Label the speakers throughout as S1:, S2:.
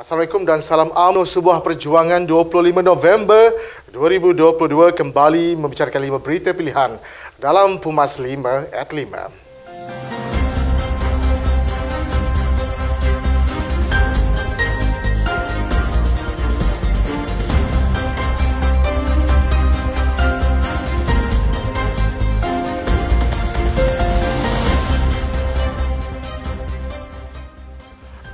S1: Assalamualaikum dan salam UMNO sebuah perjuangan 25 November 2022 kembali membicarakan lima berita pilihan dalam Pumas 5 at 5.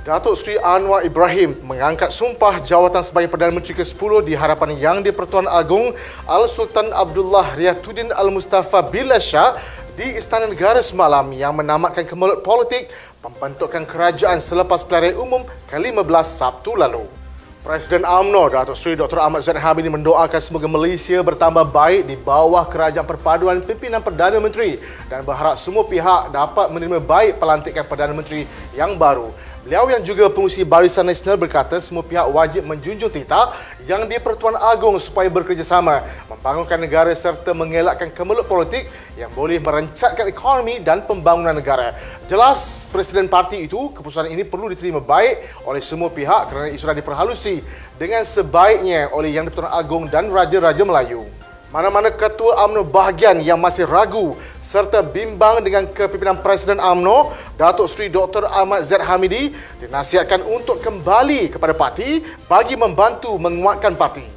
S1: Datuk Seri Anwar Ibrahim mengangkat sumpah jawatan sebagai Perdana Menteri ke-10 di hadapan Yang di-Pertuan Agong Al-Sultan Abdullah Riyatuddin Al-Mustafa Bilal Shah di Istana Negara semalam yang menamatkan kemelut politik pembentukan kerajaan selepas pelarian umum ke-15 Sabtu lalu. Presiden UMNO Datuk Seri Dr. Ahmad Zaid Hamidi mendoakan semoga Malaysia bertambah baik di bawah kerajaan perpaduan pimpinan Perdana Menteri dan berharap semua pihak dapat menerima baik pelantikan Perdana Menteri yang baru. Beliau yang juga pengurusi Barisan Nasional berkata semua pihak wajib menjunjung titah yang di-Pertuan Agong supaya bekerjasama membangunkan negara serta mengelakkan kemelut politik yang boleh merencatkan ekonomi dan pembangunan negara. Jelas Presiden Parti itu, keputusan ini perlu diterima baik oleh semua pihak kerana isu diperhalusi dengan sebaiknya oleh Yang di-Pertuan Agong dan Raja-Raja Melayu. Mana-mana ketua AMNO bahagian yang masih ragu serta bimbang dengan kepimpinan Presiden AMNO, Datuk Seri Dr. Ahmad Zaid Hamidi dinasihatkan untuk kembali kepada parti bagi membantu menguatkan parti.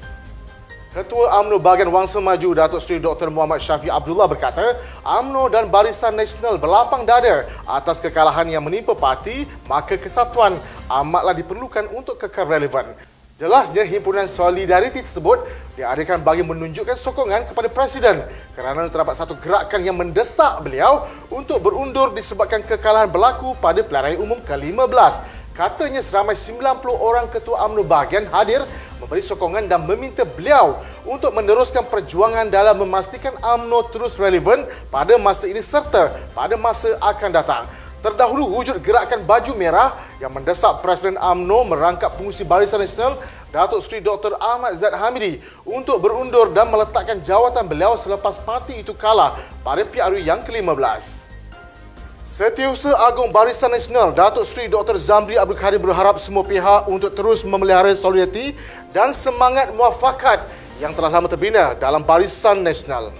S1: Ketua AMNO bahagian Wangsa Maju, Datuk Seri Dr. Muhammad Syafi Abdullah berkata, AMNO dan Barisan Nasional berlapang dada atas kekalahan yang menimpa parti, maka kesatuan amatlah diperlukan untuk kekal relevan. Jelasnya himpunan solidariti tersebut diadakan bagi menunjukkan sokongan kepada Presiden kerana terdapat satu gerakan yang mendesak beliau untuk berundur disebabkan kekalahan berlaku pada pelarian umum ke-15. Katanya seramai 90 orang ketua UMNO bahagian hadir memberi sokongan dan meminta beliau untuk meneruskan perjuangan dalam memastikan UMNO terus relevan pada masa ini serta pada masa akan datang. Terdahulu wujud gerakan baju merah yang mendesak Presiden AMNO merangkap pengusi Barisan Nasional Datuk Seri Dr. Ahmad Zaid Hamidi untuk berundur dan meletakkan jawatan beliau selepas parti itu kalah pada PRU yang ke-15. Setiausaha Agung Barisan Nasional Datuk Seri Dr. Zamri Abdul Karim berharap semua pihak untuk terus memelihara solidariti dan semangat muafakat yang telah lama terbina dalam Barisan Nasional.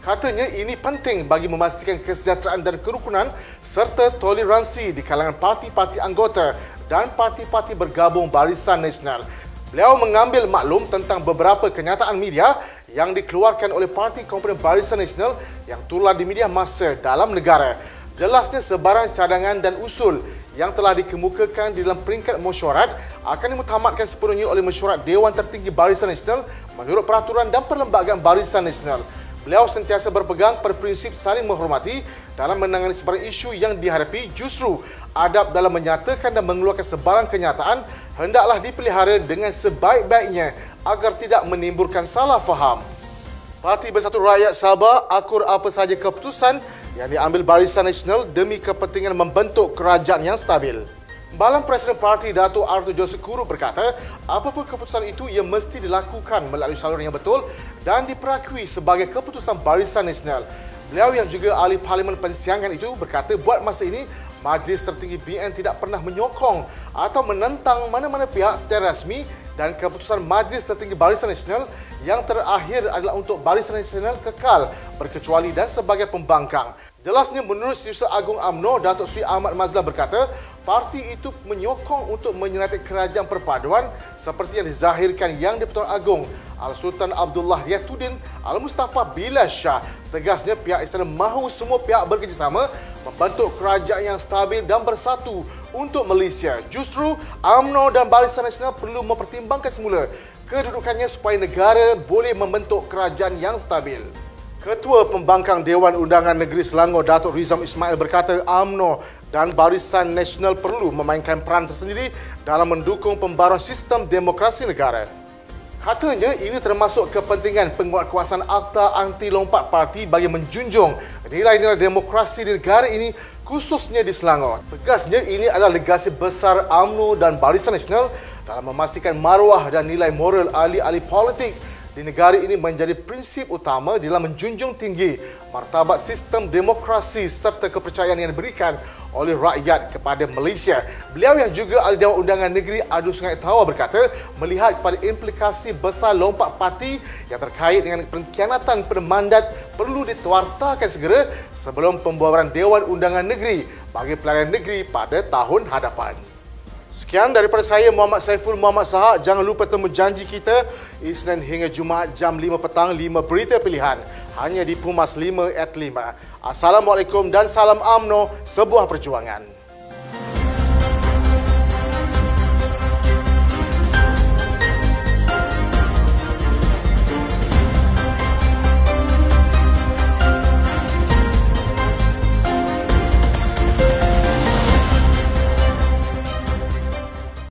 S1: Katanya ini penting bagi memastikan kesejahteraan dan kerukunan serta toleransi di kalangan parti-parti anggota dan parti-parti bergabung Barisan Nasional. Beliau mengambil maklum tentang beberapa kenyataan media yang dikeluarkan oleh Parti Komponen Barisan Nasional yang tular di media masa dalam negara. Jelasnya sebarang cadangan dan usul yang telah dikemukakan di dalam peringkat mesyuarat akan dimutamatkan sepenuhnya oleh mesyuarat Dewan Tertinggi Barisan Nasional menurut peraturan dan perlembagaan Barisan Nasional. Beliau sentiasa berpegang pada prinsip saling menghormati dalam menangani sebarang isu yang dihadapi justru adab dalam menyatakan dan mengeluarkan sebarang kenyataan hendaklah dipelihara dengan sebaik-baiknya agar tidak menimbulkan salah faham. Parti Bersatu Rakyat Sabah akur apa sahaja keputusan yang diambil Barisan Nasional demi kepentingan membentuk kerajaan yang stabil. Balang Presiden Parti Datuk Arthur Joseph Kuru berkata, apapun keputusan itu ia mesti dilakukan melalui saluran yang betul dan diperakui sebagai keputusan Barisan Nasional. Beliau yang juga ahli Parlimen Pensiangan itu berkata buat masa ini Majlis Tertinggi BN tidak pernah menyokong atau menentang mana-mana pihak secara rasmi dan keputusan Majlis Tertinggi Barisan Nasional yang terakhir adalah untuk Barisan Nasional kekal berkecuali dan sebagai pembangkang. Jelasnya menurut Setiausaha Agung AMNO, Datuk Seri Ahmad Mazlah berkata, parti itu menyokong untuk menyertai kerajaan perpaduan seperti yang dizahirkan Yang di-Pertuan Agong Al-Sultan Abdullah Riyatuddin Al-Mustafa Bilal Shah. Tegasnya pihak istana mahu semua pihak bekerjasama membentuk kerajaan yang stabil dan bersatu untuk Malaysia. Justru AMNO dan Barisan Nasional perlu mempertimbangkan semula kedudukannya supaya negara boleh membentuk kerajaan yang stabil. Ketua Pembangkang Dewan Undangan Negeri Selangor Datuk Rizam Ismail berkata AMNO dan Barisan Nasional perlu memainkan peran tersendiri dalam mendukung pembaruan sistem demokrasi negara. Katanya ini termasuk kepentingan penguatkuasaan Akta Anti Lompat Parti bagi menjunjung nilai-nilai demokrasi di negara ini khususnya di Selangor. Tegasnya ini adalah legasi besar AMNO dan Barisan Nasional dalam memastikan maruah dan nilai moral ahli-ahli politik di negara ini menjadi prinsip utama dalam menjunjung tinggi martabat sistem demokrasi serta kepercayaan yang diberikan oleh rakyat kepada Malaysia. Beliau yang juga ahli Dewan Undangan Negeri Adu Sungai Tawar berkata, melihat kepada implikasi besar lompat parti yang terkait dengan pengkhianatan pada mandat perlu dituartakan segera sebelum pembubaran Dewan Undangan Negeri bagi pelayanan negeri pada tahun hadapan. Sekian daripada saya Muhammad Saiful Muhammad Sahak. Jangan lupa temu janji kita Isnin hingga Jumaat jam 5 petang 5 berita pilihan hanya di Pumas 5 at 5. Assalamualaikum dan salam amno sebuah perjuangan.